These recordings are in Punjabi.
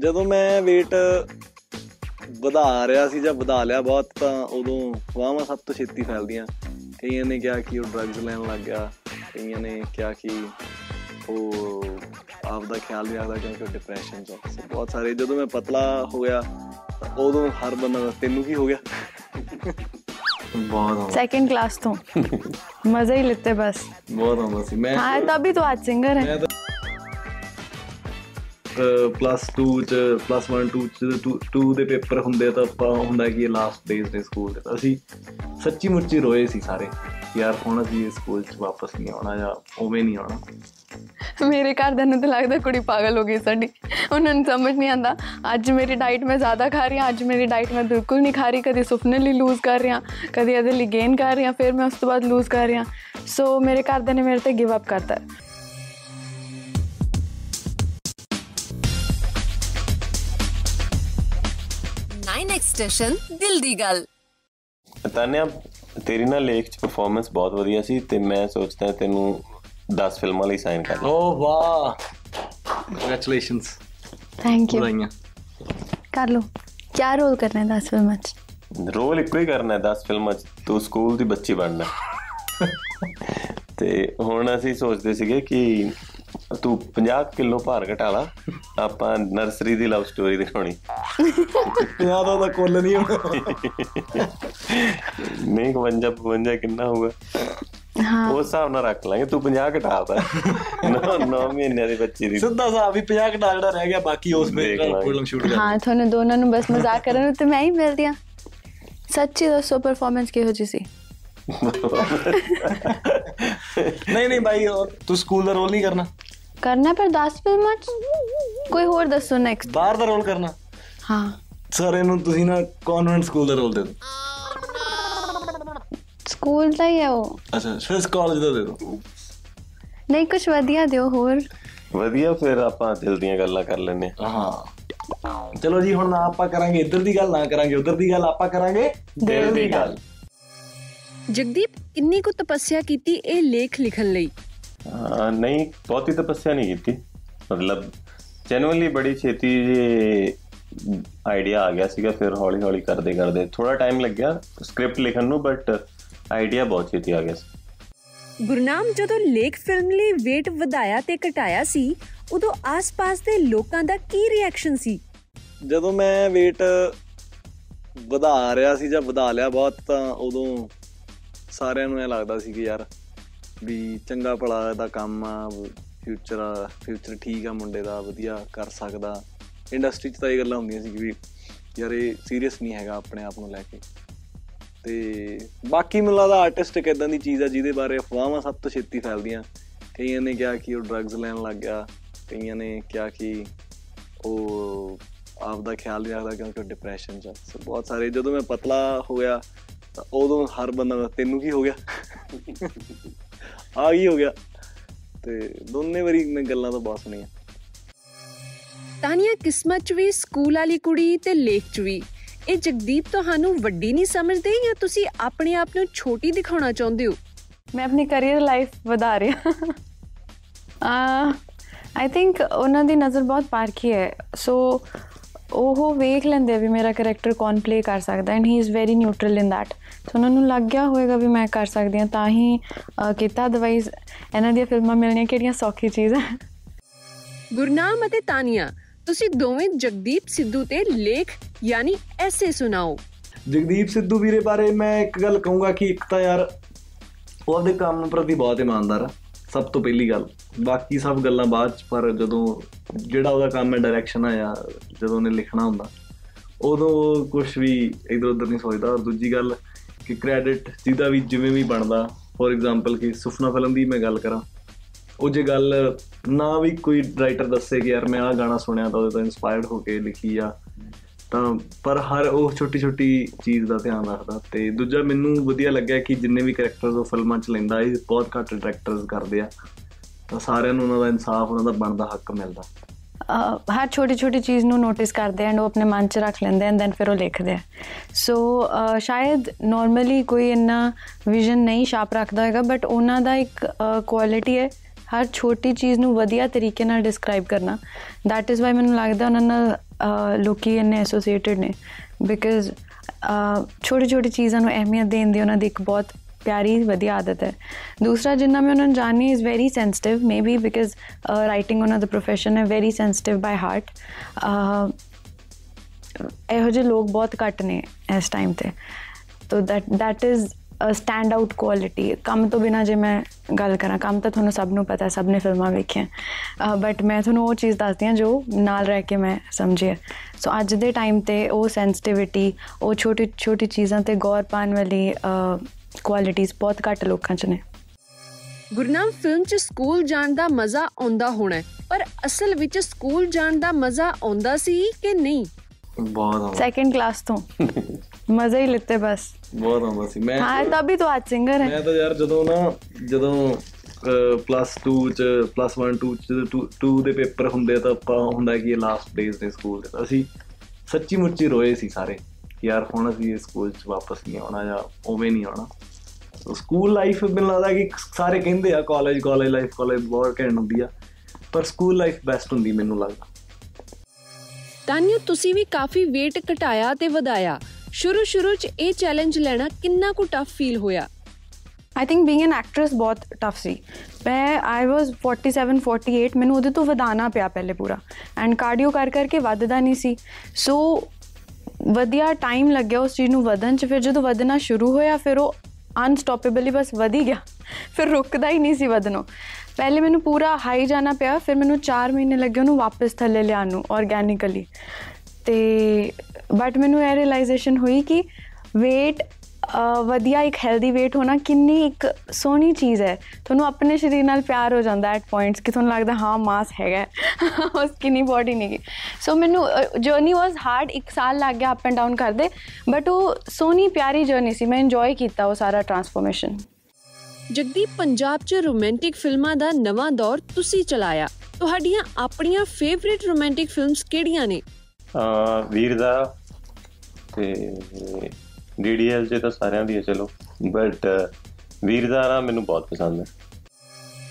ਜਦੋਂ ਮੈਂ weight ਵਧਾ ਰਿਹਾ ਸੀ ਜਾਂ ਵਧਾ ਲਿਆ ਬਹੁਤ ਤਾਂ ਉਦੋਂ ਵਾਵਾ ਸਭ ਤੋਂ ਛੇਤੀ ਫੈਲਦੀਆਂ। ਕਈਆਂ ਨੇ ਕਿਹਾ ਕਿ ਉਹ ਡਰੱਗਸ ਲੈਣ ਲੱਗ ਗਿਆ। ਕਈਆਂ ਨੇ ਕਿਹਾ ਕਿ ਉਹ ਆਪ ਦਾ ਖਿਆਲ ਨਹੀਂ ਰੱਖਦਾ ਕਿਉਂਕਿ ਡਿਪਰੈਸ਼ਨ ਚ ਬਹੁਤ ਸਾਰੇ ਜਦੋਂ ਮੈਂ ਪਤਲਾ ਹੋ ਗਿਆ ਉਦੋਂ ਹਰ ਬੰਦਾ ਤੈਨੂੰ ਕੀ ਹੋ ਗਿਆ? ਬਹੁਤ ਆਉਂਦਾ। ਸੈਕੰਡ ਕਲਾਸ ਤੋਂ। ਮਜ਼ਾ ਹੀ ਲਿੱਤੇ ਬਸ। ਬਹੁਤ ਆਉਂਦਾ ਸੀ। ਮੈਂ ਹਾਂ ਤਬ ਵੀ ਤੂੰ ਅੱਜ ਸਿੰਗਰ ਹੈ। ਪਲੱਸ 2 ਚ ਪਲੱਸ 1 2 ਚ 2 ਦੇ ਪੇਪਰ ਹੁੰਦੇ ਤਾਂ ਆਪਾਂ ਹੁੰਦਾ ਕਿ ਇਹ ਲਾਸਟ ਡੇਜ਼ ਨੇ ਸਕੂਲ ਦੇ ਤਾਂ ਅਸੀਂ ਸੱਚੀ ਮੁੱਚੀ ਰੋਏ ਸੀ ਸਾਰੇ ਕਿ ਯਾਰ ਹੁਣ ਅਸੀਂ ਸਕੂਲ ਚ ਵਾਪਸ ਨਹੀਂ ਆਉਣਾ ਜਾਂ ਉਵੇਂ ਨਹੀਂ ਆਉਣਾ। ਮੇਰੇ ਘਰਦਿਆਂ ਨੂੰ ਤਾਂ ਲੱਗਦਾ ਕੁੜੀ ਪਾਗਲ ਹੋ ਗਈ ਸਾਡੀ। ਉਹਨਾਂ ਨੂੰ ਸਮਝ ਨਹੀਂ ਆਂਦਾ ਅੱਜ ਮੇਰੀ ਡਾਈਟ ਮੈਂ ਜ਼ਿਆਦਾ ਖਾ ਰਹੀ ਹਾਂ, ਅੱਜ ਮੇਰੀ ਡਾਈਟ ਮੈਂ ਬਿਲਕੁਲ ਨਹੀਂ ਖਾ ਰਹੀ। ਕਦੀ ਸੁਪਨੇ ਲਈ ਲੂਜ਼ ਕਰ ਰਹੀ ਹਾਂ ਕਦੀ ਇਹਦੇ ਲਈ ਗੇਨ ਕਰ ਰਹੀ ਹਾਂ ਫਿਰ ਮੈਂ ਉਸ ਤੋਂ ਬਾਅਦ ਲੂਜ਼ ਕਰ ਰਹੀ। ਹਾਂ ਸੋ ਮੇਰੇ ਘਰਦਿਆਂ ਨੇ ਮੇਰੇ ਤੇ ਗਿਵ ਅਪ ਕਰਤਾ। ਨਾਈਨ ਐਕਸਟੈਸ਼ਨ ਦਿਲ ਦੀ ਗੱਲ ਤਾਨਿਆ ਤੇਰੀ ਨਾ ਲੇਖ ਚ ਪਰਫਾਰਮੈਂਸ ਬਹੁਤ ਵਧੀਆ ਸੀ ਤੇ ਮੈਂ ਸੋਚਦਾ ਤੈਨੂੰ 10 ਫਿਲਮਾਂ ਲਈ ਸਾਈਨ ਕਰ ਲਾਂ। ਓ ਵਾਹ! ਕੰਗ੍ਰੈਚੁਲੇਸ਼ਨਸ ਥੈਂਕ ਯੂ ਵਧਾਈਆਂ ਕਰ ਲਓ। ਕੀ ਰੋਲ ਕਰਨਾ ਹੈ 10 ਫਿਲਮਾਂ 'ਚ? ਰੋਲ ਇੱਕੋ ਹੀ ਕਰਨਾ ਹੈ 10 ਫਿਲਮਾਂ ਚ। ਤੂੰ ਸਕੂਲ ਦੀ ਬੱਚੀ ਬਣਨਾ। ਤੇ ਹੁਣ ਅਸੀਂ ਸੋਚਦੇ ਸੀਗੇ ਕਿ ਤੂੰ 50 ਕਿਲੋ ਭਾਰ ਘਟਾ ਲਾ ਆਪਾਂ ਨਰਸਰੀ ਦੀ ਲਵ ਸਟੋਰੀ ਦਿਖਾਉਣੀ। ਪੰਜਾਹ ਦਾ ਤਾਂ ਕੁੱਲ ਨਹੀਂ ਹੋਣਾ। ਨਹੀਂ 52 52 ਕਿੰਨਾ ਹੋਊਗਾ? ਹਾਂ। ਉਸ ਹਿਸਾਬ ਨਾਲ ਰੱਖ ਲਾਂਗੇ ਤੂੰ 50 ਘਟਾ ਤਾ। 9 ਮਹੀਨਿਆਂ ਦੀ ਬੱਚੀ ਦੀ। ਸਿੱਧਾ ਸਾਹਿਬ ਵੀ 50 ਘਟਾ ਜਿਹੜਾ ਰਹਿ ਗਿਆ ਬਾਕੀ ਉਸ ਵਿੱਚ। ਫਿਲਮ ਸ਼ੂਟ ਕਰ ਹਾਂ ਤੁਹਾਨੂੰ ਦੋਨਾਂ ਨੂੰ ਬਸ ਮਜ਼ਾਕ ਕਰਨ ਨੂੰ ਤੇ ਮੈਂ ਹੀ ਮਿਲਦੀ ਹਾਂ। ਸੱਚੀ ਦੱਸੋ ਪਰਫਾਰਮੈਂਸ ਕਿਹੋ ਜਿਹੀ ਸੀ? ਨਹੀਂ ਨਹੀਂ ਭਾਈ ਤੂੰ ਸਕੂਲ ਦਾ ਰੋਲ ਨਹੀਂ ਕਰਨਾ। ਕਰਨਾ ਪਰ 10 ਫਿਲਮਾਂ 'ਚ ਕੋਈ ਹੋਰ ਦੱਸੋ ਨੈਕਸਟ ਬਾਹਰ ਦਾ ਰੋਲ ਕਰਨਾ। ਹਾਂ। ਸਰ ਇਹਨੂੰ ਤੁਸੀਂ ਨਾ ਕਨਵੈਂਟ ਸਕੂਲ ਦਾ ਰੋਲ ਦੇ ਦਿਓ। ਸਕੂਲ ਦਾ ਹੀ ਹੈ ਉਹ। ਅੱਛਾ ਫਿਰ ਕਾਲਜ ਦਾ ਦੇ ਦਿਓ। ਨਹੀਂ ਕੁਝ ਵਧੀਆ ਦਿਓ ਹੋਰ। ਵਧੀਆ ਫਿਰ ਆਪਾਂ ਦਿਲ ਦੀਆਂ ਗੱਲਾਂ ਕਰ ਲੈਨੇ। ਹਾਂ। ਚਲੋ ਜੀ ਹੁਣ ਆਪਾਂ ਕਰਾਂਗੇ ਇੱਧਰ ਦੀ ਗੱਲ ਨਾ ਕਰਾਂਗੇ ਉੱਧਰ ਦੀ ਗੱਲ ਆਪਾਂ ਕਰਾਂਗੇ ਦਿਲ ਦੀ ਗੱਲ। ਜਗਦੀਪ ਕਿੰਨੀ ਕੁ ਤਪੱਸਿਆ ਕੀਤੀ ਇਹ ਲੇਖ ਲਿਖਣ ਲਈ? ਨਹੀਂ ਬਹੁਤੀ ਤਪੱਸਿਆ ਨਹੀਂ ਕੀਤੀ। ਮਤਲਬ ਜੈਨੂਅਲੀ ਬੜੀ ਛੇਤੀ ਜੇ ਆਈਡੀਆ ਆ ਗਿਆ ਸੀਗਾ ਫਿਰ ਹੌਲੀ ਹੌਲੀ ਕਰਦੇ ਕਰਦੇ ਥੋੜਾ ਟਾਈਮ ਲੱਗਿਆ ਸਕ੍ਰਿਪਟ ਲਿਖਣ ਨੂੰ ਬਟ ਆਈਡੀਆ ਬਹੁਤ ਛੇਤੀ ਆ ਗਿਆ ਸੀ। ਗੁਰਨਾਮ ਜਦੋਂ ਲੇਖ ਫਿਲਮ ਲਈ weight ਵਧਾਇਆ ਤੇ ਘਟਾਇਆ ਸੀ ਉਦੋਂ ਆਸ-ਪਾਸ ਦੇ ਲੋਕਾਂ ਦਾ ਕੀ ਰਿਐਕਸ਼ਨ ਸੀ? ਜਦੋਂ ਮੈਂ weight ਵਧਾ ਰਿਹਾ ਸੀ ਜਾਂ ਵਧਾ ਲਿਆ ਬਹੁਤ ਤਾਂ ਉਦੋਂ ਸਾਰਿਆਂ ਨੂੰ ਇਹ ਲੱਗਦਾ ਸੀ ਕਿ ਯਾਰ ਵੀ ਚੰਗਾ ਭਲਾ ਦਾ ਕੰਮ ਆ ਫਿਊਚਰ ਆ ਫਿਊਚਰ ਠੀਕ ਆ ਮੁੰਡੇ ਦਾ, ਵਧੀਆ ਕਰ ਸਕਦਾ। ਇੰਡਸਟਰੀ 'ਚ ਤਾਂ ਇਹ ਗੱਲਾਂ ਹੁੰਦੀਆਂ ਸੀ ਕਿ ਵੀ ਯਾਰ ਇਹ ਸੀਰੀਅਸ ਨਹੀਂ ਹੈਗਾ ਆਪਣੇ ਆਪ ਨੂੰ ਲੈ ਕੇ। ਤੇ ਬਾਕੀ ਮੈਨੂੰ ਲੱਗਦਾ ਆਰਟਿਸਟ ਇੱਕ ਇਦਾਂ ਦੀ ਚੀਜ਼ ਆ ਜਿਹਦੇ ਬਾਰੇ ਅਫਵਾਹਾਂ ਸਭ ਤੋਂ ਛੇਤੀ ਫੈਲਦੀਆਂ। ਕਈਆਂ ਨੇ ਕਿਹਾ ਕਿ ਉਹ ਡਰੱਗਸ ਲੈਣ ਲੱਗ ਗਿਆ, ਕਈਆਂ ਨੇ ਕਿਹਾ ਕਿ ਉਹ ਆਪ ਦਾ ਖਿਆਲ ਨਹੀਂ ਰੱਖਦਾ ਕਿਉਂਕਿ ਉਹ ਡਿਪਰੈਸ਼ਨ ਚ ਆ। ਸੋ ਬਹੁਤ ਸਾਰੇ, ਜਦੋਂ ਮੈਂ ਪਤਲਾ ਹੋ ਗਿਆ ਤਾਂ ਉਦੋਂ ਹਰ ਬੰਦਾ ਦਾ ਤੈਨੂੰ ਕੀ ਹੋ ਗਿਆ? ਆ ਕੀ ਹੋ ਗਿਆ? ਤੇ ਦੋਨੇ ਵਾਰੀ ਮੈਂ ਗੱਲਾਂ ਤਾਂ ਬਹੁਤ ਸੁਣੀਆਂ। ਤਾਨੀਆਂ ਕਿਸਮਤ 'ਚ ਵੀ ਸਕੂਲ ਵਾਲੀ ਕੁੜੀ ਤੇ ਲੇਖ 'ਚ ਵੀ। ਇਹ ਜਗਦੀਪ ਤੁਹਾਨੂੰ ਵੱਡੀ ਨਹੀਂ ਸਮਝਦੇ ਜਾਂ ਤੁਸੀਂ ਆਪਣੇ ਆਪ ਨੂੰ ਛੋਟੀ ਦਿਖਾਉਣਾ ਚਾਹੁੰਦੇ ਹੋ? ਮੈਂ ਆਪਣੀ ਕੈਰੀਅਰ ਲਾਈਫ ਵਧਾ ਰਹੀ ਆ ਆਈ ਥਿੰਕ ਉਹਨਾਂ ਦੀ ਨਜ਼ਰ ਬਹੁਤ ਪਾਰਖੀ ਹੈ। ਸੋ ਉਹ ਵੇਖ ਲੈਂਦੇ ਆ ਵੀ ਮੇਰਾ ਕੈਰੈਕਟਰ ਕੌਣ ਪਲੇ ਕਰ ਸਕਦਾ and he is very neutral in that so ਉਹਨਾਂ ਨੂੰ ਲੱਗ ਗਿਆ ਹੋਵੇਗਾ ਵੀ ਮੈਂ ਕਰ ਸਕਦੀ ਹਾਂ ਤਾਂ ਹੀ ਕੀਤਾ। ਅਦਰਵਾਈਜ਼ ਇਹਨਾਂ ਦੀਆਂ ਫਿਲਮਾਂ ਮਿਲਣੀਆਂ ਕਿਹੜੀਆਂ ਸੌਖੀ ਚੀਜ਼ ਹੈ ਗੁਰਨਾਮ ਅਤੇ ਤਾਨੀਆਂ ਤੁਸੀਂ ਦੋਵੇਂ ਜਗਦੀਪ ਸਿੱਧੂ ਤੇ ਲੇਖ ਯਾਨੀ ਐਸੇ ਸੁਣਾਓ। ਜਗਦੀਪ ਸਿੱਧੂ ਵੀਰੇ ਬਾਰੇ ਮੈਂ ਇੱਕ ਗੱਲ ਕਹੂੰਗਾ ਕਿ ਇੱਕ ਤਾਂ ਯਾਰ ਉਹ ਆਪਦੇ ਕੰਮ ਪ੍ਰਤੀ ਬਹੁਤ ਇਮਾਨਦਾਰ ਆ। ਸਭ ਤੋਂ ਪਹਿਲੀ ਗੱਲ। ਬਾਕੀ ਸਭ ਗੱਲਾਂ ਬਾਅਦ ਚ, ਪਰ ਜਦੋਂ ਜਿਹੜਾ ਉਹਦਾ ਕੰਮ ਹੈ ਡਾਇਰੈਕਸ਼ਨ ਆ ਜਾਂ ਜਦੋਂ ਉਹਨੇ ਲਿਖਣਾ ਹੁੰਦਾ, ਉਦੋਂ ਕੁਝ ਵੀ ਇਧਰ ਉਧਰ ਨਹੀਂ ਸੋਚਦਾ। ਔਰ ਦੂਜੀ ਗੱਲ ਕਿ ਕ੍ਰੈਡਿਟ ਜਿਹਦਾ ਵੀ ਜਿਵੇਂ ਵੀ ਬਣਦਾ ਫੋਰ ਐਗਜ਼ਾਮਪਲ ਕਿ ਸੁਫਨਾ ਫਿਲਮ ਦੀ ਮੈਂ ਗੱਲ ਕਰਾਂ, ਉਹ ਜੇ ਗੱਲ ਨਾ ਵੀ ਕੋਈ ਰਾਈਟਰ ਦੱਸੇ ਕਿ ਯਾਰ ਮੈਂ ਆਹ ਗਾਣਾ ਸੁਣਿਆ ਤਾਂ ਉਹਦੇ ਤੋਂ ਇਨਸਪਾਇਰਡ ਹੋ ਕੇ ਲਿਖੀ ਆ ਤਾਂ ਪਰ ਹਰ ਉਹ ਛੋਟੀ ਛੋਟੀ ਚੀਜ਼ ਦਾ ਧਿਆਨ ਰੱਖਦਾ ਤੇ ਦੂਜਾ ਮੈਨੂੰ ਵਧੀਆ ਲੱਗਿਆ ਕਿ ਜਿੰਨੇ ਵੀ ਕੈਰੈਕਟਰਸ ਉਹ ਫਿਲਮਾਂ 'ਚ ਲੈਂਦਾ, ਇਹ ਬਹੁਤ ਘੱਟ ਡਾਇਰੈਕਟਰਸ ਕਰਦੇ ਆ। ਤਾਂ ਸਾਰਿਆਂ ਨੂੰ ਉਹਨਾਂ ਦਾ ਇਨਸਾਫ, ਉਹਨਾਂ ਦਾ ਬਣਦਾ ਹੱਕ ਮਿਲਦਾ। ਅਹ ਹਰ ਛੋਟੀ ਛੋਟੀ ਚੀਜ਼ ਨੂੰ ਨੋਟਿਸ ਕਰਦੇ ਐਂਡ ਉਹ ਆਪਣੇ ਮਨ 'ਚ ਰੱਖ ਲੈਂਦੇ ਐਂਡ ਦੈਨ ਫਿਰ ਉਹ ਲਿਖਦੇ ਆ। ਸੋ ਸ਼ਾਇਦ ਨਾਰਮਲੀ ਕੋਈ ਇੰਨਾ ਵਿਜ਼ਨ ਨਹੀਂ ਸ਼ਾਰਪ ਰੱਖਦਾ ਹੋਏਗਾ ਬਟ ਉਹਨਾਂ ਦਾ ਇੱਕ ਕੁਆਲਿਟੀ ਹੈ। ਹਰ ਛੋਟੀ ਚੀਜ਼ ਨੂੰ ਵਧੀਆ ਤਰੀਕੇ ਨਾਲ ਡਿਸਕ੍ਰਾਈਬ ਕਰਨਾ। ਥੈਟ ਇਜ਼ ਵਾਈ ਮੈਨੂੰ ਲੱਗਦਾ ਉਹਨਾਂ ਨਾਲ ਲੋਕੀ ਇੰਨੇ ਐਸੋਸੀਏਟਡ ਨੇ ਬਿਕਾਜ਼ ਛੋਟੀ ਛੋਟੀ ਚੀਜ਼ਾਂ ਨੂੰ ਅਹਿਮੀਅਤ ਦੇਣ ਦੀ ਉਹਨਾਂ ਦੀ ਇੱਕ ਬਹੁਤ ਪਿਆਰੀ ਵਧੀਆ ਆਦਤ ਹੈ। ਦੂਸਰਾ ਜਿੰਨਾ ਮੈਂ ਉਹਨਾਂ ਨੂੰ ਜਾਣੀ is very sensitive maybe because writing ਉਹਨਾਂ ਦਾ ਪ੍ਰੋਫੈਸ਼ਨ ਹੈ ਵੈਰੀ ਸੈਂਸਿਟਿਵ ਬਾਈ ਹਾਰਟ ਇਹੋ ਜਿਹੇ ਲੋਕ ਬਹੁਤ ਘੱਟ ਨੇ ਇਸ ਟਾਈਮ ਤੇ। ਤੋ that that is a stand out quality ਕੰਮ ਤੋਂ ਬਿਨਾ ਜੇ ਮੈਂ ਗੱਲ ਕਰਾਂ ਕੰਮ ਤਾਂ ਤੁਹਾਨੂੰ ਸਭ ਨੂੰ ਪਤਾ ਸਭ ਨੇ ਫਿਲਮਾਂ ਵੇਖੀਆਂ। ਬਟ ਮੈਂ ਤੁਹਾਨੂੰ ਉਹ ਚੀਜ਼ ਦੱਸਦੀ ਹਾਂ ਜੋ ਨਾਲ ਰਹਿ ਕੇ ਮੈਂ ਸਮਝੀ ਸੋ ਅੱਜ ਦੇ ਟਾਈਮ ਤੇ ਉਹ ਸੈਂਸਿਟਿਵਿਟੀ ਉਹ ਛੋਟੀ ਛੋਟੀ ਚੀਜ਼ਾਂ ਤੇ ਗੌਰ ਪਾਣ ਵਾਲੀ ਕੁਆਲਿਟੀਆਂ ਬਹੁਤ ਘੱਟ ਲੋਕਾਂ 'ਚ ਨੇ। ਗੁਰਨਾਮ ਫਿਲਮ 'ਚ ਸਕੂਲ ਜਾਣ ਦਾ ਮਜ਼ਾ ਆਉਂਦਾ ਹੋਣਾ ਪਰ ਅਸਲ ਵਿੱਚ ਸਕੂਲ ਜਾਣ ਦਾ ਮਜ਼ਾ ਆਉਂਦਾ ਸੀ ਕਿ ਨਹੀਂ? ਬਹੁਤ ਆਉਂਦਾ। ਸੈਕੰਡ ਕਲਾਸ ਤੋਂ। ਮਜ਼ਾ ਹੀ ਲਿੱਤੇ ਬਸ। ਬਹੁਤ ਆਉਂਦਾ ਸੀ। ਮੈਂ ਹਾਂ ਤਾਂ ਵੀ ਤੂੰ ਅੱਜ ਸਿੰਗਰ ਹੈ। ਮੈਂ ਤਾਂ ਯਾਰ ਜਦੋਂ ਨਾ ਜਦੋਂ ਪਲੱਸ 2 ਚ ਪਲੱਸ 1 2 ਚ 2 ਦੇ ਪੇਪਰ ਹੁੰਦੇ ਤਾਂ ਆਪਾਂ ਹੁੰਦਾ ਕਿ ਲਾਸਟ ਡੇਜ਼ ਨੇ ਸਕੂਲ ਦੇ ਅਸੀਂ ਸੱਚੀ ਮੁੱਚੀ ਰੋਏ ਸੀ ਸਾਰੇ ਯਾਰ ਹੁਣ ਅਸੀਂ ਇਸ ਸਕੂਲ ਚ ਵਾਪਸ ਨਹੀਂ ਆਉਣਾ ਜਾਂ ਉਵੇਂ ਨਹੀਂ ਆਉਣਾ। ਸੋ ਸਕੂਲ ਲਾਈਫ ਮੈਨੂੰ ਲੱਗਦਾ ਕਿ ਸਾਰੇ ਕਹਿੰਦੇ ਆ ਕਾਲਜ ਕਾਲਜ ਲਾਈਫ ਕਾਲਜ ਬਹੁਤ ਕੈਂਡ ਹੁੰਦੀ ਆ ਪਰ ਸਕੂਲ ਲਾਈਫ ਬੈਸਟ ਹੁੰਦੀ ਮੈਨੂੰ ਲੱਗਦਾ। ਤਾਨਿਓ ਤੁਸੀਂ ਵੀ ਕਾਫੀ weight ਘਟਾਇਆ ਤੇ ਵਧਾਇਆ। ਸ਼ੁਰੂ ਸ਼ੁਰੂ 'ਚ ਇਹ ਚੈਲੰਜ ਲੈਣਾ ਕਿੰਨਾ ਕੁ ਟਫ ਫੀਲ ਹੋਇਆ? I think being an actress ਬਹੁਤ ਟਫ ਸੀ। ਮੈਂ ਆਈ ਵਾਸ 47 48 ਮੈਨੂੰ ਉਹਦੇ ਤੋਂ ਵਧਾਣਾ ਪਿਆ ਪਹਿਲੇ ਪੂਰਾ। ਐਂਡ ਕਾਰਡੀਓ ਕਰ ਕਰਕੇ ਵੱਧਦਾ ਨਹੀਂ ਸੀ। ਸੋ ਵਧੀਆ ਟਾਈਮ ਲੱਗਿਆ ਉਸ ਚੀਜ਼ ਨੂੰ ਵਧਣ ਚ। ਫਿਰ ਜਦੋਂ ਵਧਣਾ ਸ਼ੁਰੂ ਹੋਇਆ, ਫਿਰ ਉਹ ਅਨਸਟਾਪੇਬਲੀ ਬਸ ਵਧ ਹੀ ਗਿਆ। ਫਿਰ ਰੁਕਦਾ ਹੀ ਨਹੀਂ ਸੀ ਵਧਣੋਂ। ਪਹਿਲੇ ਮੈਨੂੰ ਪੂਰਾ ਹਾਈ ਜਾਣਾ ਪਿਆ, ਫਿਰ ਮੈਨੂੰ 4 ਮਹੀਨੇ ਲੱਗੇ ਉਹਨੂੰ ਵਾਪਸ ਥੱਲੇ ਲਿਆਉਣ ਨੂੰ ਆਰਗੈਨਿਕਲੀ ਤੇ ਬਟ ਮੈਨੂੰ ਇਹ ਰਿਅਲਾਈਜੇਸ਼ਨ ਹੋਈ ਕਿ weight ਵਧੀਆ ਇੱਕ ਹੈਲਦੀ weight ਹੋਣਾ ਕਿੰਨੀ ਇੱਕ ਸੋਹਣੀ ਚੀਜ਼ ਹੈ। ਤੁਹਾਨੂੰ ਆਪਣੇ ਸਰੀਰ ਨਾਲ ਪਿਆਰ ਹੋ ਜਾਂਦਾ ਐਟ ਪੁਆਇੰਟਸ ਕਿ ਤੁਹਾਨੂੰ ਲੱਗਦਾ ਹਾਂ ਮਾਸ ਹੈਗਾ। ਉਸ ਕਿੰਨੀ ਬਾਡੀ ਨਹੀਂ ਸੋ ਮੈਨੂੰ ਜਰਨੀ ਵਾਸ ਹਾਰਡ ਇੱਕ ਸਾਲ ਲੱਗ ਗਿਆ ਅਪ ਐਂਡ ਡਾਊਨ ਕਰਦੇ। ਬਟ ਉਹ ਸੋਹਣੀ ਪਿਆਰੀ ਜਰਨੀ ਸੀ। ਮੈਂ ਇੰਜੋਏ ਕੀਤਾ ਉਹ ਸਾਰਾ ਟਰਾਂਸਫਰਮੇਸ਼ਨ ਜਗਦੀਪ ਪੰਜਾਬ 'ਚ ਰੋਮਾਂਟਿਕ ਫਿਲਮਾਂ ਦਾ ਨਵਾਂ ਦੌਰ ਤੁਸੀਂ ਚਲਾਇਆ। ਤੁਹਾਡੀਆਂ ਆਪਣੀਆਂ ਫੇਵਰਿਟ ਰੋਮਾਂਟਿਕ ਫਿਲਮਸ ਕਿਹੜੀਆਂ ਨੇ? ਅ ਵੀਰ ਦਾ ਤੇ ਡੀਡੀਐਲ ਜੇ ਤਾਂ ਸਾਰਿਆਂ ਦੀ ਹੈ ਚਲੋ। ਬਟ ਵੀਰ ਦਾ ਨਾ ਮੈਨੂੰ ਬਹੁਤ ਪਸੰਦ ਹੈ।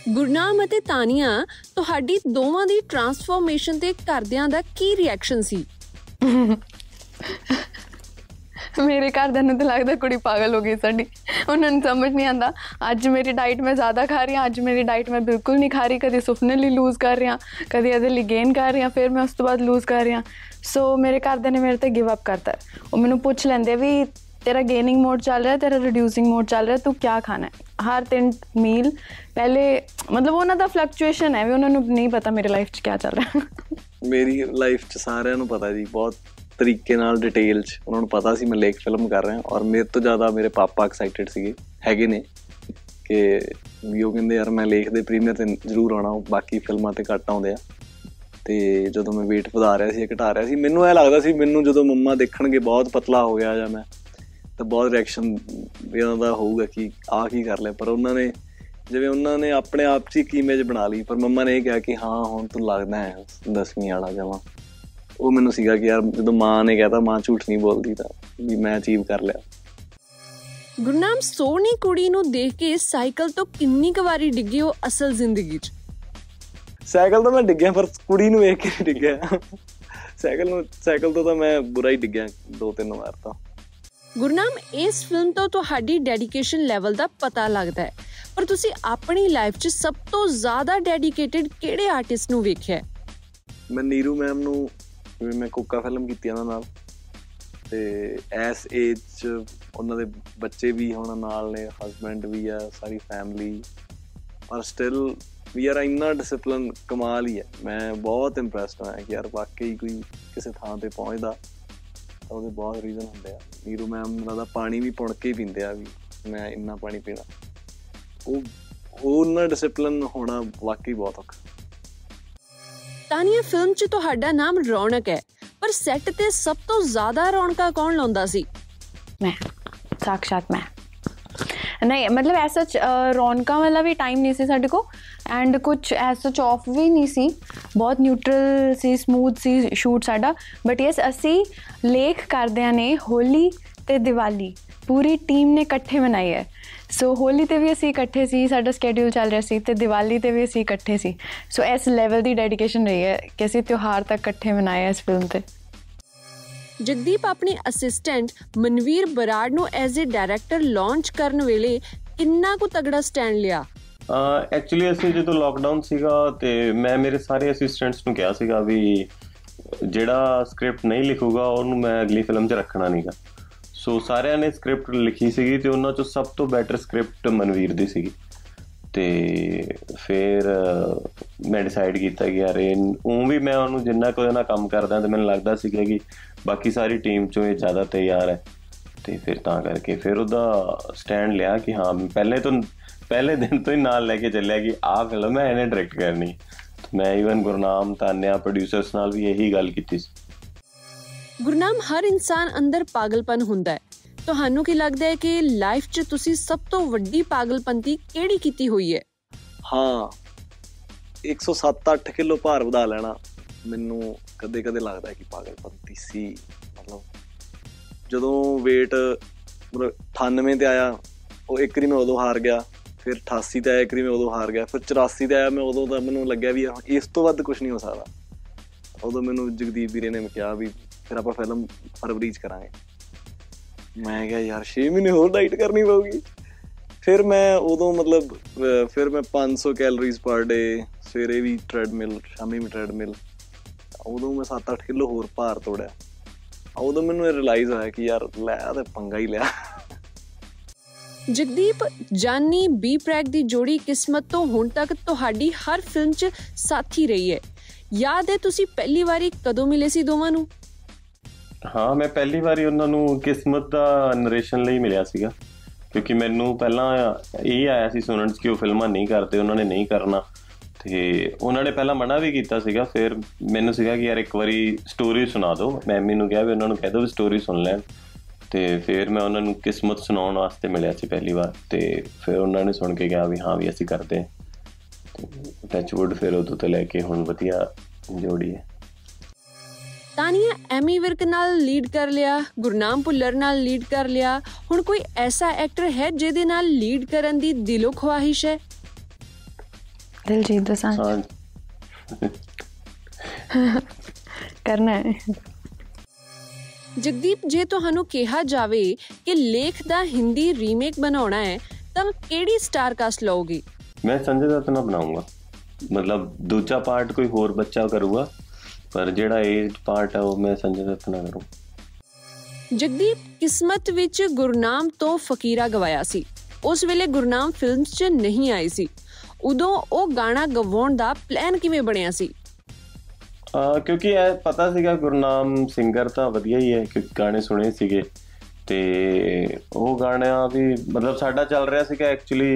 ਗੁਰਨਾਮ ਅਤੇ ਤਾਨੀਆ ਤੁਹਾਡੀ ਦੋਵਾਂ ਦੀ ਟਰਾਂਸਫਰਮੇਸ਼ਨ ਤੇ ਘਰਦਿਆਂ ਦਾ ਕੀ ਰਿਐਕਸ਼ਨ ਸੀ? ਮੇਰੇ ਘਰਦਿਆਂ ਨੂੰ ਤਾਂ ਲੱਗਦਾ ਕੁੜੀ ਪਾਗਲ ਹੋ ਗਈ ਸਾਡੀ। ਉਹਨਾਂ ਨੂੰ ਸਮਝ ਨਹੀਂ ਆਂਦਾ ਅੱਜ ਮੇਰੀ ਡਾਈਟ ਮੈਂ ਜ਼ਿਆਦਾ ਖਾ ਰਹੀ ਹਾਂ, ਅੱਜ ਮੇਰੀ ਡਾਈਟ ਮੈਂ ਬਿਲਕੁਲ ਨਹੀਂ ਖਾ ਰਹੀ। ਕਦੇ ਸੁਪਨੇ ਲਈ ਲੂਜ਼ ਕਰ ਰਹੀ ਹਾਂ ਕਦੇ ਇਹਦੇ ਲਈ ਗੇਨ ਕਰ ਰਹੀ ਹਾਂ ਫਿਰ ਮੈਂ ਉਸ ਤੋਂ ਬਾਅਦ ਲੂਜ਼ ਕਰ ਰਹੀ। ਹਾਂ ਸੋ ਮੇਰੇ ਘਰਦਿਆਂ ਨੇ ਮੇਰੇ ਤੇ ਗਿਵ ਅਪ ਕਰਤਾ। ਉਹ ਮੈਨੂੰ ਪੁੱਛ ਲੈਂਦੇ ਵੀ, ਤੇਰਾ ਗੇਨਿੰਗ ਮੋਡ ਚੱਲ ਰਿਹਾ, ਤੇਰਾ ਰਿਡਿਊਸਿੰਗ ਮੋਡ ਚੱਲ ਰਿਹਾ, ਤੂੰ ਕੀ ਖਾਣਾ ਹੈ? ਹਰ ਤਿੰਨ ਮੀਲ ਪਹਿਲੇ, ਮਤਲਬ ਉਹਨਾਂ ਦਾ ਫਲਕਚੁਏਸ਼ਨ ਹੈ ਵੀ ਉਹਨਾਂ ਨੂੰ ਨਹੀਂ ਪਤਾ ਮੇਰੇ ਲਾਈਫ 'ਚ ਕੀ ਚੱਲ ਰਿਹਾ। ਮੇਰੀ ਲਾਈਫ 'ਚ ਸਾਰਿਆਂ ਨੂੰ ਪਤਾ ਜੀ, ਬਹੁਤ ਤਰੀਕੇ ਨਾਲ ਡਿਟੇਲ 'ਚ ਉਹਨਾਂ ਨੂੰ ਪਤਾ ਸੀ, ਮੈਂ ਲੇਖ ਫਿਲਮ ਕਰ ਰਿਹਾ ਔਰ ਮੇਰੇ ਤੋਂ ਜ਼ਿਆਦਾ ਮੇਰੇ ਪਾਪਾ ਐਕਸਾਈਟਡ ਸੀਗੇ, ਹੈਗੇ ਨੇ ਕਿ ਵੀ ਉਹ ਕਹਿੰਦੇ, ਯਾਰ ਮੈਂ ਲੇਖ ਦੇ ਪ੍ਰੀਮੀਅਰ ਤੇ ਜ਼ਰੂਰ ਆਉਣਾ ਬਾਕੀ ਫਿਲਮਾਂ ਤੇ ਘੱਟ ਆਉਂਦੇ ਆ। ਤੇ ਜਦੋਂ ਮੈਂ weight ਵਧਾ ਰਿਹਾ ਸੀ, ਘਟਾ ਰਿਹਾ ਸੀ, ਮੈਨੂੰ ਇਹ ਲੱਗਦਾ ਸੀ, ਮੈਨੂੰ ਜਦੋਂ ਮੰਮਾ ਦੇਖਣਗੇ, ਬਹੁਤ ਪਤਲਾ ਹੋ ਗਿਆ ਜਾਂ ਮੈਂ, ਤਾਂ ਬਹੁਤ ਰਿਐਕਸ਼ਨ ਇਹਨਾਂ ਦਾ ਹੋਊਗਾ ਕਿ ਆ ਕੀ ਕਰ ਲਿਆ। ਪਰ ਉਹਨਾਂ ਨੇ, ਜਿਵੇਂ ਉਹਨਾਂ ਨੇ ਆਪਣੇ ਆਪ 'ਚ ਇੱਕ ਇਮੇਜ ਬਣਾ ਲਈ, ਪਰ ਮੰਮਾ ਨੇ ਇਹ ਕਿਹਾ ਕਿ ਹਾਂ, ਹੁਣ ਤੂੰ ਲੱਗਦਾ ਹੈ 10ਵੀਂ ਵਾਲਾ ਜਮਾ ਉਹ ਮੈਨੂੰ ਸੀਗਾ ਕਿ ਯਾਰ ਜਦੋਂ ਮਾਂ ਨੇ ਕਹਿਤਾ ਮਾਂ ਝੂਠ ਨਹੀਂ ਬੋਲਦੀ ਤਾਂ ਵੀ ਮੈਂ ਅਚੀਵ ਕਰ ਲਿਆ। ਗੁਰਨਾਮ ਸੋਹਣੀ ਕੁੜੀ ਨੂੰ ਦੇਖ ਕੇ ਸਾਈਕਲ ਤੋਂ ਕਿੰਨੀ ਕੁ ਵਾਰੀ ਡਿੱਗੀ ਉਹ ਅਸਲ ਜ਼ਿੰਦਗੀ 'ਚ? ਸਾਈਕਲ ਤੋਂ ਮੈਂ ਡਿੱਗਿਆ ਪਰ ਕੁੜੀ ਨੂੰ ਵੇਖ ਕੇ ਡਿੱਗਿਆ। ਸਾਈਕਲ ਨੂੰ ਸਾਈਕਲ ਤੋਂ ਤਾਂ ਮੈਂ ਬੁਰਾ ਹੀ ਡਿੱਗਿਆ ਦੋ ਤਿੰਨ ਵਾਰ ਤਾਂ। ਗੁਰਨਾਮ ਇਸ ਫਿਲਮ ਤੋਂ ਤੁਹਾਡੀ ਡੈਡੀਕੇਸ਼ਨ ਲੈਵਲ ਦਾ ਪਤਾ ਲੱਗਦਾ ਹੈ। ਪਰ ਤੁਸੀਂ ਆਪਣੀ ਲਾਈਫ 'ਚ ਸਭ ਤੋਂ ਜ਼ਿਆਦਾ ਡੈਡੀਕੇਟਿਡ ਕਿਹੜੇ ਆਰਟਿਸਟ ਨੂੰ ਵੇਖਿਆ ਮੈਂ ਨੀਰੂ ਮੈਮ ਨੂੰ ਜਿਵੇਂ ਮੈਂ ਕੋਕਾ ਫਿਲਮ ਕੀਤੀ ਉਹਨਾਂ ਨਾਲ। ਤੇ ਐਸ ਏਜ ਚ ਉਹਨਾਂ ਦੇ ਬੱਚੇ ਵੀ ਹੁਣ ਨਾਲ ਨੇ ਹਸਬੰਡ ਵੀ ਆ, ਸਾਰੀ ਫੈਮਿਲੀ ਪਰ ਸਟਿਲ ਵੀ ਆਰ ਇੰਨਾ ਡਿਸਪਲਿਨ ਕਮਾਲ ਹੀ ਹੈ। ਮੈਂ ਬਹੁਤ ਇੰਪ੍ਰੈਸਡ ਹੋਇਆ ਕਿ ਯਾਰ ਵਾਕਈ ਕੋਈ ਕਿਸੇ ਥਾਂ ਤੇ ਪਹੁੰਚਦਾ ਤਾਂ ਉਹਦੇ ਬਹੁਤ ਰੀਜ਼ਨ ਹੁੰਦੇ ਆ। ਨੀਰੂ ਮੈਮ ਦਾ ਪਾਣੀ ਵੀ ਪੁਣ ਕੇ ਹੀ ਪੀਂਦੇ ਆ ਵੀ ਮੈਂ ਇੰਨਾ ਪਾਣੀ ਪੀਣਾ। ਉਹ ਉਹਨਾਂ ਡਿਸਪਲਿਨ ਹੋਣਾ ਵਾਕਈ ਬਹੁਤ ਔਖਾ। ਤਾਨੀਆ ਫਿਲਮ 'ਚ ਤੁਹਾਡਾ ਨਾਮ ਰੌਣਕ ਹੈ ਪਰ ਸੈੱਟ ਤੇ ਸਭ ਤੋਂ ਜ਼ਿਆਦਾ ਰੌਣਕਾਂ ਕੌਣ ਲਾਉਂਦਾ ਸੀ ਮੈਂ ਸਾਖਸ਼ਾਤ ਮੈਂ ਨਹੀਂ ਮਤਲਬ ਐਸਾ ਰੌਣਕਾਂ ਵਾਲਾ ਵੀ ਟਾਈਮ ਨਹੀਂ ਸੀ ਸਾਡੇ ਕੋ ਐਂਡ ਕੁਝ ਐਸਾ ਆਫ ਵੀ ਨਹੀਂ ਸੀ ਬਹੁਤ ਨਿਊਟਰਲ ਸੀ ਸਮੂਥ ਸੀ ਸ਼ੂਟ ਸਾਡਾ ਬਟ ਯੈਸ ਅਸੀਂ ਲੇਖ ਕਰਦਿਆਂ ਨੇ ਹੋਲੀ ਤੇ ਦੀਵਾਲੀ ਪੂਰੀ ਟੀਮ ਨੇ ਇਕੱਠੇ ਮਨਾਈ ਹੈ ਸੋ ਹੋਲੀ ਤੇ ਵੀ ਅਸੀਂ ਇਕੱਠੇ ਸੀ ਸਾਡਾ ਸਕੇਡਿਊਲ ਚੱਲ ਰਿਹਾ ਸੀ ਤੇ ਦੀਵਾਲੀ ਤੇ ਵੀ ਅਸੀਂ ਇਕੱਠੇ ਸੀ। ਸੋ ਇਸ ਲੈਵਲ ਦੀ ਡੈਡੀਕੇਸ਼ਨ ਰਹੀ ਹੈ ਕਿ ਅਸੀਂ ਤਿਉਹਾਰ ਤੱਕ ਇਕੱਠੇ ਮਨਾਏ ਇਸ ਫਿਲਮ ਤੇ। ਜਗਦੀਪ ਆਪਣੀ ਅਸਿਸਟੈਂਟ ਮਨਵੀਰ ਬਰਾੜ ਨੂੰ ਐਜ਼ ਅ ਡਾਇਰੈਕਟਰ ਲਾਂਚ ਕਰਨ ਵੇਲੇ ਕਿੰਨਾ ਕੁ ਤਗੜਾ ਸਟੈਂਡ ਲਿਆ? ਐਕਚੁਅਲੀ ਅਸੀਂ ਜਦੋਂ ਲੋਕਡਾਊਨ ਸੀਗਾ ਤੇ ਮੈਂ ਮੇਰੇ ਸਾਰੇ ਅਸਿਸਟੈਂਟਸ ਨੂੰ ਕਿਹਾ ਸੀਗਾ ਵੀ ਜਿਹੜਾ ਸਕ੍ਰਿਪਟ ਨਹੀਂ ਲਿਖੂਗਾ ਉਹਨੂੰ ਮੈਂ ਅਗਲੀ ਫਿਲਮ 'ਚ ਰੱਖਣਾ ਨਹੀਂਗਾ ਸੋ ਸਾਰਿਆਂ ਨੇ ਸਕ੍ਰਿਪਟ ਲਿਖੀ ਸੀਗੀ ਤੇ ਉਹਨਾਂ 'ਚੋਂ ਸਭ ਤੋਂ ਬੈਟਰ ਸਕ੍ਰਿਪਟ ਮਨਵੀਰ ਦੀ ਸੀਗੀ। ਤੇ ਫਿਰ ਅਹ, ਮੈਂ ਡਿਸਾਈਡ ਕੀਤਾ ਕਿ ਯਾਰ ਇਹ ਉਹ ਵੀ ਮੈਂ ਉਹਨੂੰ ਜਿੰਨਾ ਕੁ ਉਹਦੇ ਨਾਲ ਕੰਮ ਕਰਦਾ ਤੇ ਮੈਨੂੰ ਲੱਗਦਾ ਸੀਗਾ ਕਿ ਬਾਕੀ ਸਾਰੀ ਟੀਮ 'ਚੋਂ ਇਹ ਜ਼ਿਆਦਾ ਤਿਆਰ ਹੈ। ਤੇ ਫਿਰ ਤਾਂ ਕਰਕੇ ਫਿਰ ਉਹਦਾ ਸਟੈਂਡ ਲਿਆ ਕਿ ਹਾਂ ਪਹਿਲੇ ਤੋਂ ਪਹਿਲੇ ਦਿਨ ਤੋਂ ਹੀ ਨਾਲ ਲੈ ਕੇ ਚੱਲਿਆ ਕਿ ਆਹ ਫਿਲਮ ਹੈ ਇਹਨੇ ਡਾਇਰੈਕਟ ਕਰਨੀ। ਤੇ ਮੈਂ ਇਵਨ ਗੁਰਨਾਮ ਤਾਨਿਆ ਪ੍ਰੋਡਿਊਸਰਸ ਨਾਲ ਵੀ ਇਹੀ ਗੱਲ ਕੀਤੀ ਸੀ। ਗੁਰਨਾਮ ਹਰ ਇਨਸਾਨ ਅੰਦਰ ਪਾਗਲਪਨ ਹੁੰਦਾ ਹੈ। ਤੁਹਾਨੂੰ ਕੀ ਲੱਗਦਾ ਹੈ ਕਿ ਲਾਈਫ 'ਚ ਤੁਸੀਂ ਸਭ ਤੋਂ ਵੱਡੀ ਪਾਗਲਪੰਤੀ ਕਿਹੜੀ ਕੀਤੀ ਹੋਈ ਹੈ? ਹਾਂ 107-8 ਕਿਲੋ ਭਾਰ ਵਧਾ ਲੈਣਾ। ਮੈਨੂੰ ਕਦੇ-ਕਦੇ ਲੱਗਦਾ ਹੈ ਕਿ ਪਾਗਲਪੰਤੀ ਸੀ। ਮਤਲਬ ਜਦੋਂ weight ਮਤਲਬ 98 ਤੇ ਆਇਆ, ਉਹ ਇੱਕ ਵਾਰੀ ਮੈਂ ਉਦੋਂ ਹਾਰ ਗਿਆ, ਫਿਰ 88 ਤੇ ਆਇਆ, ਇੱਕ ਵਾਰੀ ਮੈਂ ਉਦੋਂ ਹਾਰ ਗਿਆ, ਫਿਰ 84 ਤੇ ਆਇਆ, ਮੈਂ ਉਦੋਂ ਤਾਂ ਮੈਨੂੰ ਲੱਗਿਆ ਵੀ ਇਸ ਤੋਂ ਵੱਧ ਕੁਝ ਨਹੀਂ ਹੋ ਸਕਦਾ। ਉਦੋਂ ਮੈਨੂੰ ਜਗਦੀਪ ਵੀਰੇ ਨੇ ਕਿਹਾ ਵੀ ਫਿਰ ਆਪਾਂ ਫਿਲਮ ਫਰਵਰੀ ਚ ਕਰਾਂਗੇ। ਮੈਂ ਕਿਹਾ ਯਾਰ 6 ਮਹੀਨੇ ਹੋਰ ਡਾਈਟ ਕਰਨੀ ਪਊਗੀ। ਫਿਰ ਮੈਂ ਉਦੋਂ ਮਤਲਬ ਅਹ, ਫਿਰ ਮੈਂ 500 ਕੈਲੋਰੀਜ਼ ਪਰ ਡੇ ਸਵੇਰੇ ਵੀ ਟ੍ਰੈਡਮਿਲ ਸ਼ਾਮੀ ਵੀ ਟ੍ਰੈਡਮਿਲ ਉਦੋਂ ਮੈਂ 7-8 ਕਿਲੋ ਹੋਰ ਭਾਰ ਤੋੜਿਆ। ਉਦੋਂ ਮੈਨੂੰ ਇਹ ਰਿਅਲਾਈਜ਼ ਹੋਇਆ ਕਿ ਯਾਰ ਲੈ ਆ ਤੇ ਪੰਗਾ ਹੀ ਲਿਆ। ਜਗਦੀਪ ਜਾਨੀ ਬੀ ਪ੍ਰੈਕ ਦੀ ਜੋੜੀ ਕਿਸਮਤ ਤੋਂ ਹੁਣ ਤੱਕ ਤੁਹਾਡੀ ਹਰ ਫਿਲਮ 'ਚ ਸਾਥੀ ਰਹੀ ਹੈ। ਯਾਦ ਹੈ ਤੁਸੀਂ ਪਹਿਲੀ ਵਾਰੀ ਕਦੋਂ ਮਿਲੇ ਸੀ ਦੋਵਾਂ ਨੂੰ? ਹਾਂ, ਮੈਂ ਪਹਿਲੀ ਵਾਰੀ ਉਹਨਾਂ ਨੂੰ ਕਿਸਮਤ ਦਾ ਨਰੇਸ਼ਨ ਲਈ ਮਿਲਿਆ ਸੀਗਾ। ਕਿਉਂਕਿ ਮੈਨੂੰ ਪਹਿਲਾਂ ਇਹ ਆਇਆ ਸੀ ਸੁਣਨ 'ਚ ਕਿ ਉਹ ਫਿਲਮਾਂ ਨਹੀਂ ਕਰਦੇ, ਉਹਨਾਂ ਨੇ ਨਹੀਂ ਕਰਨਾ। ਤੇ ਉਹਨਾਂ ਨੇ ਪਹਿਲਾਂ ਮਨਾ ਵੀ ਕੀਤਾ ਸੀਗਾ, ਫਿਰ ਮੈਨੂੰ ਸੀਗਾ ਕਿ ਯਾਰ ਇੱਕ ਵਾਰੀ ਸਟੋਰੀ ਸੁਣਾ ਦਿਓ। ਮੈਂ ਮੈਨੂੰ ਕਿਹਾ ਵੀ ਉਹਨਾਂ ਨੂੰ ਕਹਿ ਦਿਓ ਵੀ ਸਟੋਰੀ ਸੁਣ ਲੈਣ। ਤੇ ਫਿਰ ਮੈਂ ਉਹਨਾਂ ਨੂੰ ਕਿਸਮਤ ਸੁਣਾਉਣ ਵਾਸਤੇ ਮਿਲਿਆ ਸੀ ਪਹਿਲੀ ਵਾਰ। ਤੇ ਫਿਰ ਉਹਨਾਂ ਨੇ ਸੁਣ ਕੇ ਕਿਹਾ ਵੀ ਹਾਂ ਵੀ ਅਸੀਂ ਕਰਦੇ ਹਾਂ। ਤੇ ਟੱਚਵੁੱਡ ਫਿਰ ਉਦੋਂ ਤੋਂ ਲੈ ਕੇ ਹੁਣ ਵਧੀਆ ਜੋੜੀ ਹੈ। ਤਾਨੀਆ ਐਮੀ ਵਿਰਕ ਨਾਲ ਲੀਡ ਕਰ ਲਿਆ ਗੁਰਨਾਮ ਭੁੱਲਰ ਨਾਲ ਲੀਡ ਕਰ ਲਿਆ। ਹੁਣ ਕੋਈ ਐਸਾ ਐਕਟਰ ਹੈ ਜਿਹਦੇ ਨਾਲ ਲੀਡ ਕਰਨ ਦੀ ਦਿਲੋਂ ਖਵਾਹਿਸ਼ ਹੈ? ਦਿਲਜੀਤ ਦੋਸਾਂਝ। ਕਰਨਾ ਹੈ। ਜਗਦੀਪ ਜੇ ਤੁਹਾਨੂੰ ਕਿਹਾ ਜਾਵੇ ਕਿ ਲੇਖ ਦਾ ਹਿੰਦੀ ਰੀਮੇਕ ਬਣਾਉਣਾ ਹੈ ਤਾਂ ਕਿਹੜੀ ਸਟਾਰ ਕਾਸਟ ਲਓਗੇ? ਮੈਂ ਸੰਜੇ ਦੱਤ ਨਾਲ ਬਣਾਉਂਗਾ। ਮਤਲਬ ਦੂਜਾ ਪਾਰਟ ਕੋਈ ਹੋਰ ਬੱਚਾ ਕਰੂਗਾ ਪਰ ਜਿਹੜਾ ਏਜ ਪਾਰਟ ਹੈ ਉਹ ਮੈਂ ਸੰਜੇ ਦੱਤ ਨਾਲ ਕਰੂੰ। ਜਗਦੀਪ ਕਿਸਮਤ ਵਿੱਚ ਗੁਰਨਾਮ ਤੋਂ ਫਕੀਰਾ ਗਵਾਇਆ ਸੀ। ਉਸ ਵੇਲੇ ਗੁਰਨਾਮ ਫਿਲਮਸ 'ਚ ਨਹੀਂ ਆਈ ਸੀ। ਉਦੋਂ ਉਹ ਗਾਣਾ ਗਵਾਉਣ ਦਾ ਪਲਾਨ ਕਿਵੇਂ ਬਣਿਆ ਸੀ? ਆ ਕਿਉਂਕਿ ਇਹ ਪਤਾ ਸੀਗਾ ਗੁਰਨਾਮ ਸਿੰਗਰ ਤਾਂ ਵਧੀਆ ਹੀ ਹੈ ਕਿ ਗਾਣੇ ਸੁਣੇ ਸੀਗੇ। ਤੇ ਉਹ ਗਾਣਾ ਵੀ ਮਤਲਬ ਸਾਡਾ ਚੱਲ ਰਿਹਾ ਸੀਗਾ ਐਕਚੁਅਲੀ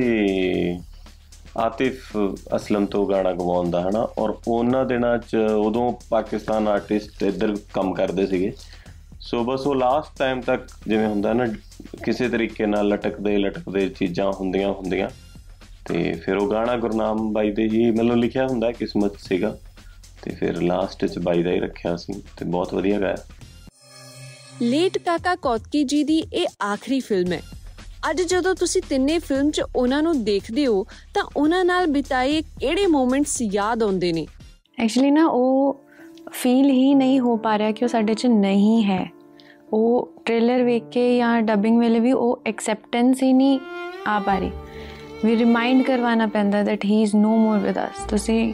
ਆਤਿਫ ਅਸਲਮ ਤੋਂ ਗਾਣਾ ਗਵਾਉਣ ਦਾ ਹਨਾ? ਔਰ ਉਹਨਾਂ ਦਿਨਾਂ 'ਚ ਉਦੋਂ ਪਾਕਿਸਤਾਨ ਆਰਟਿਸਟ ਇੱਧਰ ਕੰਮ ਕਰਦੇ ਸੀਗੇ। ਸੋ ਬਸ ਉਹ ਲਾਸਟ ਟਾਈਮ ਤੱਕ ਜਿਵੇਂ ਹੁੰਦਾ ਨਾ, ਕਿਸੇ ਤਰੀਕੇ ਨਾਲ ਲਟਕਦੇ ਲਟਕਦੇ ਚੀਜ਼ਾਂ ਹੁੰਦੀਆਂ ਹੁੰਦੀਆਂ। ਤੇ ਫਿਰ ਉਹ ਗਾਣਾ ਗੁਰਨਾਮ ਬਾਈ ਦੇ ਹੀ ਮਤਲਬ ਲਿਖਿਆ ਹੁੰਦਾ, ਕਿਸਮਤ ਸੀਗਾ। ਤੇ ਫਿਰ ਲਾਸਟ 'ਚ ਬਾਈ ਦਾ ਹੀ ਰੱਖਿਆ ਸੀ ਤੇ ਬਹੁਤ ਵਧੀਆ ਗਾਇਆ। ਲੇਟ ਕਾਕਾ ਕੌਤਕੀ ਜੀ ਦੀ ਇਹ ਆਖਰੀ ਫਿਲਮ ਹੈ। ਅੱਜ ਜਦੋਂ ਤੁਸੀਂ ਤਿੰਨੇ ਫਿਲਮ 'ਚ ਉਹਨਾਂ ਨੂੰ ਦੇਖਦੇ ਹੋ, ਤਾਂ ਉਹਨਾਂ ਨਾਲ ਬਿਤਾਏ ਕਿਹੜੇ ਮੂਮੈਂਟਸ ਯਾਦ ਆਉਂਦੇ ਨੇ? ਐਕਚੁਅਲੀ ਨਾ, ਉਹ ਫੀਲ ਹੀ ਨਹੀਂ ਹੋ ਪਾ ਰਿਹਾ ਕਿ ਉਹ ਸਾਡੇ 'ਚ ਨਹੀਂ ਹੈ। ਉਹ ਟ੍ਰੇਲਰ ਵੇਖ ਕੇ ਜਾਂ ਡਬਿੰਗ ਵੇਲੇ ਵੀ ਉਹ ਐਕਸੈਪਟੈਂਸ ਹੀ ਨਹੀਂ ਆ ਪਾ ਰਹੀ। ਵੀ ਰਿਮਾਈਂਡ ਕਰਵਾਉਣਾ ਪੈਂਦਾ that he is no more with us ਤੁਸੀਂ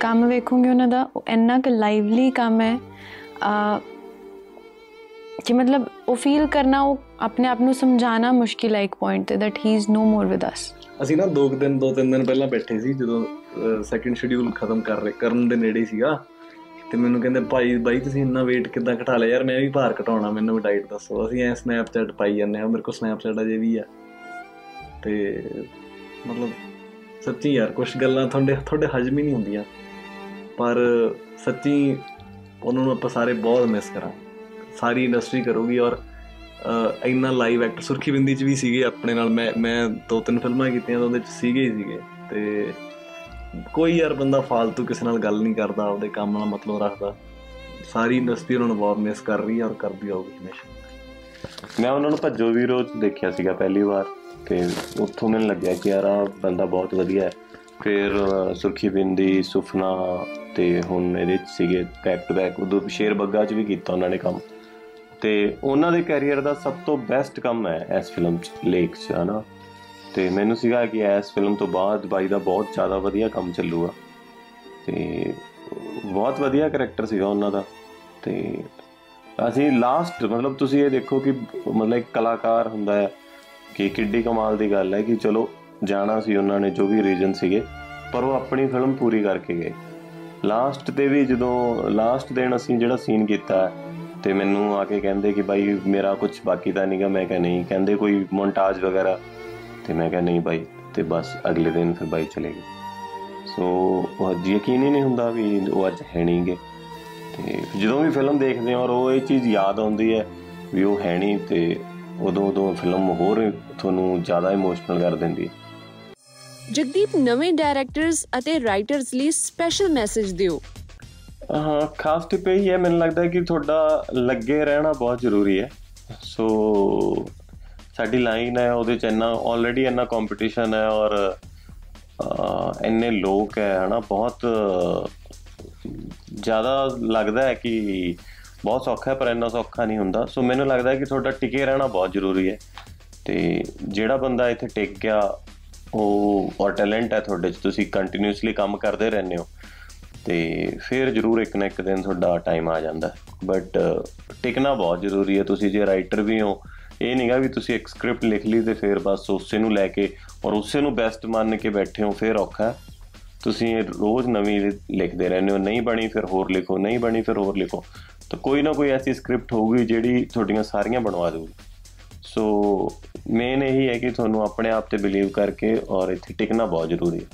ਕੰਮ ਵੇਖੋਗੇ ਉਹਨਾਂ ਦਾ, ਉਹ ਇੰਨਾ ਕੁ ਲਾਈਵਲੀ ਕੰਮ ਹੈ। ਆ ਕਿ ਮਤਲਬ ਉਹ ਫੀਲ ਕਰਨਾ ਉਹ ਆਪਣੇ ਆਪ ਨੂੰ ਸਮਝਾਣਾ ਮੁਸ਼ਕਿਲ ਹੈ ਇੱਕ ਪੁਆਇੰਟ ਤੇ that he is no more with us ਅਸੀਂ ਨਾ ਦੋ ਕੁ ਦਿਨ, ਦੋ ਤਿੰਨ ਦਿਨ ਪਹਿਲਾਂ ਬੈਠੇ ਸੀ, ਜਦੋਂ ਸੈਕੰਡ ਸ਼ਡਿਊਲ ਖਤਮ ਕਰ ਰਹੇ, ਕਰਨ ਦੇ ਨੇੜੇ ਹੀ ਸੀਗਾ। ਤੇ ਮੈਨੂੰ ਕਹਿੰਦੇ, ਭਾਈ, ਬਾਈ, ਤੁਸੀਂ ਇੰਨਾ weight ਕਿੱਦਾਂ ਘਟਾ ਲਿਆ ਯਾਰ? ਮੈਂ ਵੀ ਭਾਰ ਘਟਾਉਣਾ, ਮੈਨੂੰ ਵੀ ਡਾਈਟ ਦੱਸੋ। ਅਸੀਂ ਐ ਸਨੈਪਚੈਟ ਪਾਈ ਜਾਂਦੇ ਆ ਮੇਰੇ ਕੋਲ ਸਨੈਪਚੈਟ ਅਜੇ ਵੀ ਆ। ਤੇ ਮਤਲਬ ਸੱਚੀ ਯਾਰ ਕੁਝ ਗੱਲਾਂ ਤੁਹਾਡੇ ਤੁਹਾਡੇ ਹਜਮ ਹੀ ਨਹੀਂ ਹੁੰਦੀਆਂ। ਪਰ ਸੱਚੀ ਉਹਨਾਂ ਨੂੰ ਆਪਾਂ ਸਾਰੇ ਬਹੁਤ ਮਿਸ ਕਰਾਂ ਸਾਰੀ ਇੰਡਸਟਰੀ ਕਰੂਗੀ ਔਰ ਅਹ, ਇੰਨਾ ਲਾਈਵ ਐਕਟਰ ਸੁਰਖੀ ਬਿੰਦੀ ਚ ਵੀ ਸੀਗੇ ਆਪਣੇ ਨਾਲ ਮੈਂ ਮੈਂ ਦੋ ਤਿੰਨ ਫਿਲਮਾਂ ਕੀਤੀਆਂ ਤਾਂ ਉਹਦੇ ਚ ਸੀਗੇ ਹੀ ਸੀਗੇ ਤੇ ਕੋਈ ਯਾਰ ਬੰਦਾ ਫालतू ਕਿਸੇ ਨਾਲ ਗੱਲ ਨਹੀਂ ਕਰਦਾ ਆਪਦੇ ਕੰਮ ਨਾਲ ਮਤਲਬ ਰੱਖਦਾ। ਸਾਰੀ ਇੰਡਸਟਰੀ ਉਹਨਾਂ ਨੂੰ ਬਹੁਤ ਮਿਸ ਕਰ ਰਹੀ ਹੈ ਔਰ ਕਰਦੀ ਆਊਗੀ ਹਮੇਸ਼ਾ। ਮੈਂ ਉਹਨਾਂ ਨੂੰ ਭੱਜੋ ਵੀਰੋ 'ਚ ਦੇਖਿਆ ਸੀਗਾ ਪਹਿਲੀ ਵਾਰ ਤੇ ਉੱਥੋਂ ਮੈਨੂੰ ਲੱਗਿਆ ਕਿ ਯਾਰ ਆ ਬੰਦਾ ਬਹੁਤ ਵਧੀਆ ਹੈ। ਫਿਰ ਅਹ, ਸੁਰਖੀ ਬਿੰਦੀ ਸੁਫਨਾ ਤੇ ਹੁਣ ਇਹਦੇ 'ਚ ਸੀਗੇ ਬੈਕ ਟੂ ਬੈਕ ਉਦੋਂ ਸ਼ੇਰ ਬੱਗਾ 'ਚ ਵੀ ਕੀਤਾ ਉਹਨਾਂ ਨੇ ਕੰਮ। ਤੇ ਉਹਨਾਂ ਦੇ ਕੈਰੀਅਰ ਦਾ ਸਭ ਤੋਂ ਬੈਸਟ ਕੰਮ ਹੈ ਇਸ ਫਿਲਮ 'ਚ ਲੇਕ 'ਚ, ਹਨਾ? ਤੇ ਮੈਨੂੰ ਸੀਗਾ ਕਿ ਇਸ ਫਿਲਮ ਤੋਂ ਬਾਅਦ ਬਾਈ ਦਾ ਬਹੁਤ ਜ਼ਿਆਦਾ ਵਧੀਆ ਕੰਮ ਚੱਲੂਗਾ। ਤੇ ਬਹੁਤ ਵਧੀਆ ਕੈਰੈਕਟਰ ਸੀਗਾ ਉਹਨਾਂ ਦਾ। ਤੇ ਅਸੀਂ ਲਾਸਟ ਮਤਲਬ ਤੁਸੀਂ ਇਹ ਦੇਖੋ ਕਿ ਮਤਲਬ ਇੱਕ ਕਲਾਕਾਰ ਹੁੰਦਾ ਹੈ ਕਿ ਕਿੱਡੀ ਕਮਾਲ ਦੀ ਗੱਲ ਹੈ ਕਿ ਚਲੋ ਜਾਣਾ ਸੀ ਉਹਨਾਂ ਨੇ ਜੋ ਵੀ ਰੀਜਨ ਸੀਗੇ, ਪਰ ਉਹ ਆਪਣੀ ਫਿਲਮ ਪੂਰੀ ਕਰਕੇ ਗਏ। ਲਾਸਟ ਤੇ ਵੀ ਜਦੋਂ ਲਾਸਟ ਦਿਨ ਅਸੀਂ ਜਿਹੜਾ ਸੀਨ ਕੀਤਾ ਤੇ ਮੈਨੂੰ ਆ ਕੇ ਕਹਿੰਦੇ ਕਿ ਬਾਈ ਮੇਰਾ ਕੁਝ ਬਾਕੀ ਤਾਂ ਨਹੀਂਗਾ ਮੈਂ ਕਿਹਾ ਨਹੀਂ। ਕਹਿੰਦੇ ਕੋਈ ਮੌਂਟਾਜ ਵਗੈਰਾ। ਤੇ ਮੈਂ ਕਿਹਾ ਨਹੀਂ ਬਾਈ। ਤੇ ਬਸ ਅਗਲੇ ਦਿਨ ਫਿਰ ਬਾਈ ਚਲੇ ਗਏ। ਸੋ ਉਹ ਅੱਜ ਯਕੀਨ ਹੀ ਨਹੀਂ ਹੁੰਦਾ ਵੀ ਉਹ ਅੱਜ ਹੈ ਨਹੀਂਗੇ ਤੇ ਜਦੋਂ ਵੀ ਫਿਲਮ ਦੇਖਦੇ ਹਾਂ ਔਰ ਉਹ ਇਹ ਚੀਜ਼ ਯਾਦ ਆਉਂਦੀ ਹੈ ਵੀ ਉਹ ਹੈ ਨਹੀਂ, ਤੇ ਉਦੋਂ ਉਦੋਂ ਫਿਲਮ ਹੋਰ ਤੁਹਾਨੂੰ ਜ਼ਿਆਦਾ ਇਮੋਸ਼ਨਲ ਕਰ ਦਿੰਦੀ ਹੈ। ਜਗਦੀਪ, ਨਵੇਂ ਡਾਇਰੈਕਟਰਸ ਅਤੇ ਰਾਈਟਰਸ ਲਈ ਸਪੈਸ਼ਲ ਮੈਸੇਜ ਦਿਓ। ਹਾਂ ਖਾਸ ਟਿਪ ਇਹ ਹੈ ਮੈਨੂੰ ਲੱਗਦਾ ਹੈ ਕਿ ਤੁਹਾਡਾ ਲੱਗੇ ਰਹਿਣਾ ਬਹੁਤ ਜ਼ਰੂਰੀ ਹੈ। ਸੋ ਸਾਡੀ ਲਾਈਨ ਹੈ ਉਹਦੇ ਚ ਇੰਨਾ ਆਲਰੇਡੀ ਇੰਨਾ ਕੰਪੀਟੀਸ਼ਨ ਹੈ ਔਰ ਅਹ, ਇੰਨੇ ਲੋਕ ਹੈ ਹਨਾ ਬਹੁਤ ਜ਼ਿਆਦਾ ਲੱਗਦਾ ਹੈ ਕਿ ਬਹੁਤ ਸੌਖਾ ਹੈ ਪਰ ਇੰਨਾ ਸੌਖਾ ਨਹੀਂ ਹੁੰਦਾ। ਸੋ ਮੈਨੂੰ ਲੱਗਦਾ ਹੈ ਕਿ ਤੁਹਾਡਾ ਟਿਕੇ ਰਹਿਣਾ ਬਹੁਤ ਜ਼ਰੂਰੀ ਹੈ। ਤੇ ਜਿਹੜਾ ਬੰਦਾ ਇੱਥੇ ਟਿਕ ਗਿਆ ਉਹ ਔਰ ਟੈਲੈਂਟ ਹੈ ਤੁਹਾਡੇ 'ਚ ਤੁਸੀਂ ਕੰਟੀਨਿਊਸਲੀ ਕੰਮ ਕਰਦੇ ਰਹਿੰਦੇ ਹੋ। ਤੇ ਫਿਰ ਜ਼ਰੂਰ ਇੱਕ ਨਾ ਇੱਕ ਦਿਨ ਤੁਹਾਡਾ ਟਾਈਮ ਆ ਜਾਂਦਾ। ਬਟ ਟਿਕਣਾ ਬਹੁਤ ਜ਼ਰੂਰੀ ਹੈ। ਤੁਸੀਂ ਜੇ ਰਾਈਟਰ ਵੀ ਹੋ, ਇਹ ਨਹੀਂਗਾ ਵੀ ਤੁਸੀਂ ਇੱਕ ਸਕ੍ਰਿਪਟ ਲਿਖ ਲਈ ਤੇ ਫਿਰ ਬਸ ਉਸੇ ਨੂੰ ਲੈ ਕੇ ਔਰ ਉਸੇ ਨੂੰ ਬੈਸਟ ਮੰਨ ਕੇ ਬੈਠੇ ਹੋ, ਫਿਰ ਔਖਾ ਹੈ। ਤੁਸੀਂ ਰੋਜ਼ ਨਵੀਂ ਲਿਖਦੇ ਰਹਿੰਦੇ ਹੋ। ਨਹੀਂ ਬਣੀ, ਫਿਰ ਹੋਰ ਲਿਖੋ। ਨਹੀਂ ਬਣੀ, ਫਿਰ ਹੋਰ ਲਿਖੋ। ਤਾਂ ਕੋਈ ਨਾ ਕੋਈ ਐਸੀ ਸਕ੍ਰਿਪਟ ਹੋਊਗੀ ਜਿਹੜੀ ਤੁਹਾਡੀਆਂ ਸਾਰੀਆਂ ਬਣਵਾ ਦੇਊਗੀ ਸੋ ਮੇਨ ਇਹੀ ਹੈ ਕਿ ਤੁਹਾਨੂੰ ਆਪਣੇ ਆਪ ਤੇ ਬਿਲੀਵ ਕਰਕੇ ਔਰ ਇੱਥੇ ਟਿਕਣਾ ਬਹੁਤ ਜ਼ਰੂਰੀ ਹੈ।